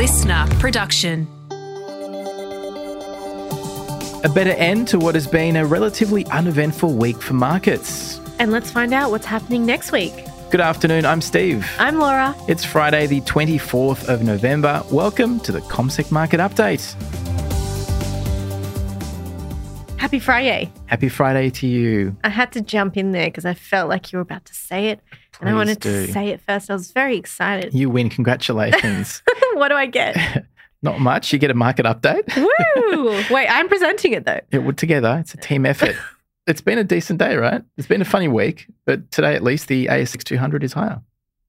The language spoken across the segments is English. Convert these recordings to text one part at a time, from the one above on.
listener production. A better end to what has been a relatively uneventful week for markets. And let's find out what's happening next week. Good afternoon, I'm Steve. I'm Laura. It's Friday, the 24th of November. Welcome to the ComSec Market Update. Happy Friday. Happy Friday to you. I had to jump in there because I felt like you were about to say it. And I wanted do. to say it first. I was very excited. You win, congratulations. what do I get? Not much, you get a market update. Woo! Wait, I'm presenting it though. It together, it's a team effort. it's been a decent day, right? It's been a funny week, but today at least the ASX 200 is higher.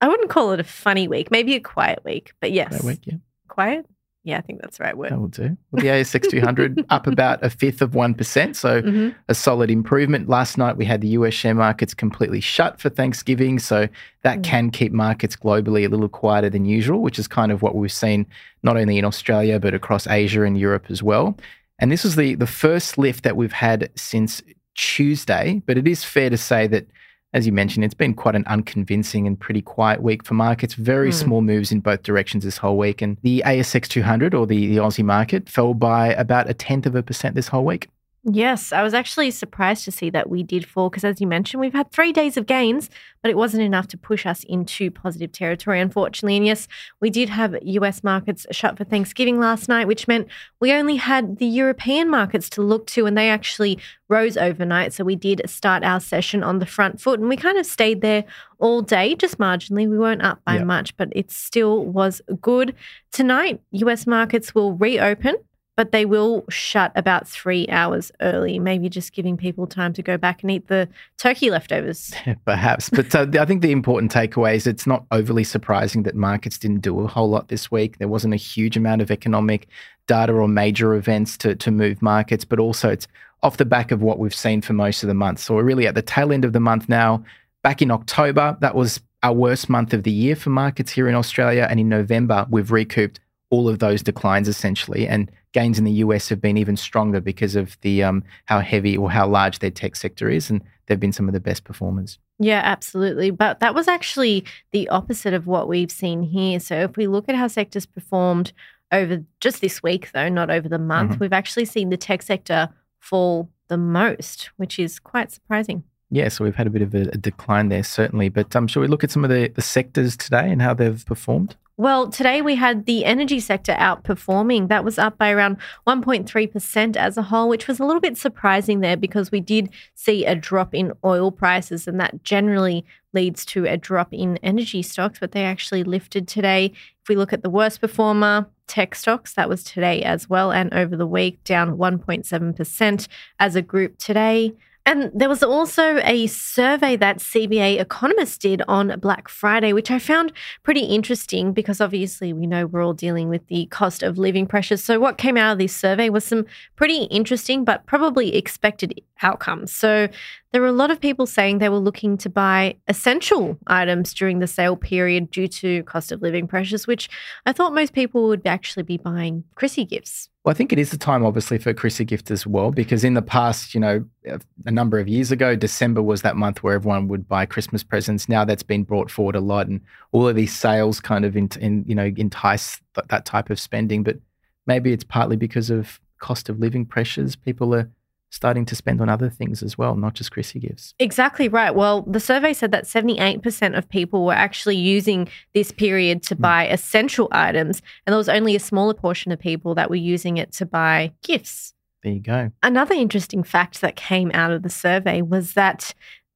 I wouldn't call it a funny week, maybe a quiet week, but yes. That week, yeah. Quiet? Yeah, I think that's the right word. That will do. Well, the ASX 200 up about a fifth of 1%. So Mhm. a solid improvement. Last night we had the US share markets completely shut for Thanksgiving. So that Mm. can keep markets globally a little quieter than usual, which is kind of what we've seen not only in Australia, but across Asia and Europe as well. And this was the, the first lift that we've had since Tuesday. But it is fair to say that, as you mentioned, it's been quite an unconvincing and pretty quiet week for markets. Very Mm. small moves in both directions this whole week. And the ASX 200 or the, the Aussie market fell by about a tenth of a percent this whole week. Yes, I was actually surprised to see that we did fall because, as you mentioned, we've had three days of gains, but it wasn't enough to push us into positive territory, unfortunately. And yes, we did have US markets shut for Thanksgiving last night, which meant we only had the European markets to look to, and they actually rose overnight. So we did start our session on the front foot, and we kind of stayed there all day, just marginally. We weren't up by Yeah. much, but it still was good. Tonight, US markets will reopen but they will shut about three hours early, maybe just giving people time to go back and eat the turkey leftovers. Perhaps. But uh, I think the important takeaway is it's not overly surprising that markets didn't do a whole lot this week. There wasn't a huge amount of economic data or major events to, to move markets, but also it's off the back of what we've seen for most of the month. So we're really at the tail end of the month now. Back in October, that was our worst month of the year for markets here in Australia. And in November, we've recouped all of those declines essentially. And gains in the US have been even stronger because of the um, how heavy or how large their tech sector is. And they've been some of the best performers. Yeah, absolutely. But that was actually the opposite of what we've seen here. So if we look at how sectors performed over just this week, though, not over the month, Mhm. we've actually seen the tech sector fall the most, which is quite surprising. Yeah, so we've had a bit of a, decline there, certainly. But um, shall we look at some of the, the sectors today and how they've performed? Well, today we had the energy sector outperforming. That was up by around 1.3% as a whole, which was a little bit surprising there because we did see a drop in oil prices, and that generally leads to a drop in energy stocks, but they actually lifted today. If we look at the worst performer, tech stocks, that was today as well, and over the week, down 1.7% as a group today. And there was also a survey that CBA economists did on Black Friday, which I found pretty interesting because obviously we know we're all dealing with the cost of living pressures. So, what came out of this survey was some pretty interesting but probably expected outcomes. So, there were a lot of people saying they were looking to buy essential items during the sale period due to cost of living pressures, which I thought most people would actually be buying Chrissy gifts. Well, I think it is the time, obviously, for Chrissy gift as well, because in the past, you know, a- number of years ago, December was that month where everyone would buy Christmas presents. Now that's been brought forward a lot, and all of these sales kind of, in, in, you know, entice th- that type of spending. But maybe it's partly because of cost of living pressures. People are starting to spend on other things as well, not just Chrissy gifts. Exactly right. Well, the survey said that 78% of people were actually using this period to hmm. buy essential items, and there was only a smaller portion of people that were using it to buy gifts. There you go. Another interesting fact that came out of the survey was that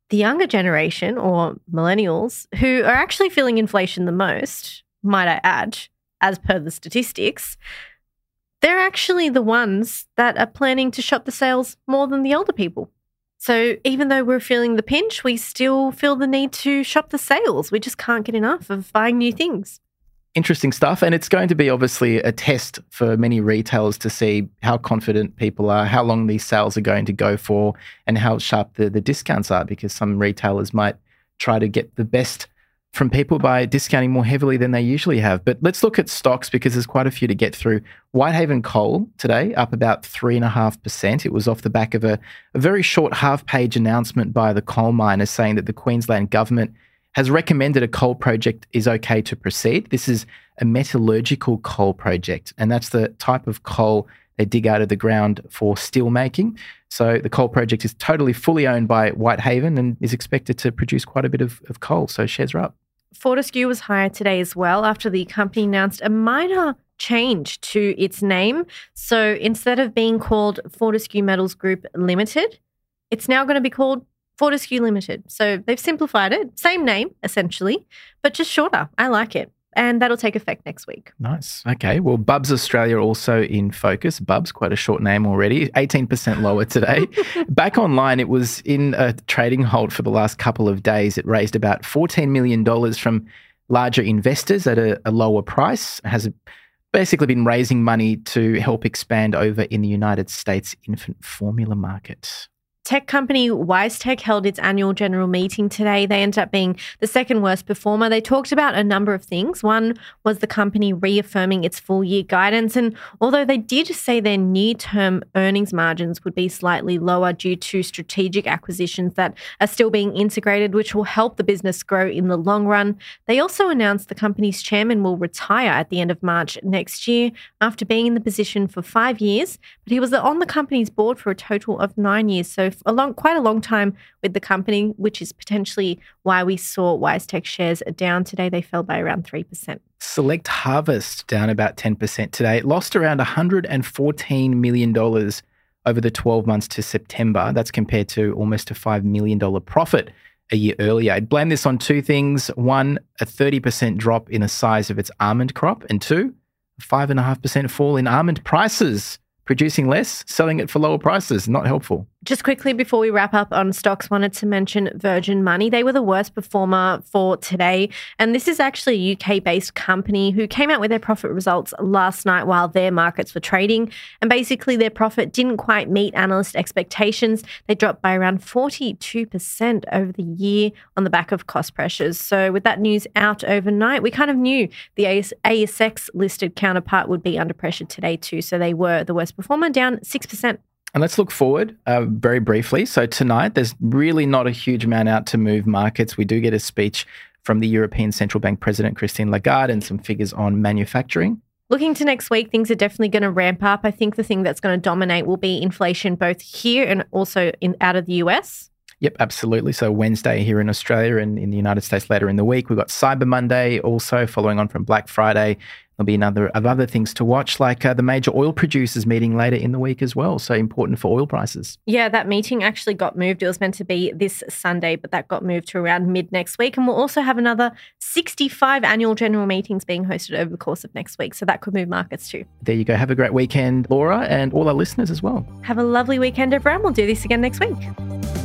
the younger generation, or millennials, who are actually feeling inflation the most, might I add, as per the statistics, they're actually the ones that are planning to shop the sales more than the older people. So even though we're feeling the pinch, we still feel the need to shop the sales. We just can't get enough of buying new things. interesting stuff. And it's going to be obviously a test for many retailers to see how confident people are, how long these sales are going to go for, and how sharp the, the discounts are, because some retailers might try to get the best from people by discounting more heavily than they usually have. But let's look at stocks because there's quite a few to get through. Whitehaven Coal today up about 3.5%. It was off the back of a, a very short half page announcement by the coal miners saying that the Queensland government has recommended a coal project is okay to proceed. This is a metallurgical coal project, and that's the type of coal they dig out of the ground for steel making. So the coal project is totally fully owned by Whitehaven and is expected to produce quite a bit of, of coal. So shares are up. Fortescue was higher today as well after the company announced a minor change to its name. So instead of being called Fortescue Metals Group Limited, it's now going to be called Fortescue Limited. So they've simplified it, same name essentially, but just shorter. I like it. And that'll take effect next week. Nice. Okay. Well, Bubs Australia also in focus. Bubs, quite a short name already, 18% lower today. Back online, it was in a trading halt for the last couple of days. It raised about $14 million from larger investors at a, a lower price. It has basically been raising money to help expand over in the United States infant formula market. Tech company WiseTech held its annual general meeting today. They ended up being the second worst performer. They talked about a number of things. One was the company reaffirming its full year guidance. And although they did say their near term earnings margins would be slightly lower due to strategic acquisitions that are still being integrated, which will help the business grow in the long run, they also announced the company's chairman will retire at the end of March next year after being in the position for five years. But he was on the company's board for a total of nine years. So a long, quite a long time with the company, which is potentially why we saw WiseTech shares down today. They fell by around 3%. Select Harvest down about 10% today. It lost around $114 million over the 12 months to September. That's compared to almost a $5 million profit a year earlier. I'd blame this on two things. One, a 30% drop in the size of its almond crop, and two, a 5.5% fall in almond prices producing less, selling it for lower prices. Not helpful. Just quickly before we wrap up on stocks, wanted to mention Virgin Money. They were the worst performer for today. And this is actually a UK based company who came out with their profit results last night while their markets were trading. And basically, their profit didn't quite meet analyst expectations. They dropped by around 42% over the year on the back of cost pressures. So, with that news out overnight, we kind of knew the ASX listed counterpart would be under pressure today, too. So, they were the worst performer, down 6%. And let's look forward uh, very briefly. So, tonight, there's really not a huge amount out to move markets. We do get a speech from the European Central Bank President, Christine Lagarde, and some figures on manufacturing. Looking to next week, things are definitely going to ramp up. I think the thing that's going to dominate will be inflation, both here and also in out of the US. Yep, absolutely. So Wednesday here in Australia and in the United States later in the week. We've got Cyber Monday also following on from Black Friday. There'll be another of other things to watch, like uh, the major oil producers meeting later in the week as well. So important for oil prices. Yeah, that meeting actually got moved. It was meant to be this Sunday, but that got moved to around mid next week. And we'll also have another 65 annual general meetings being hosted over the course of next week. So that could move markets too. There you go. Have a great weekend, Laura, and all our listeners as well. Have a lovely weekend, everyone. We'll do this again next week.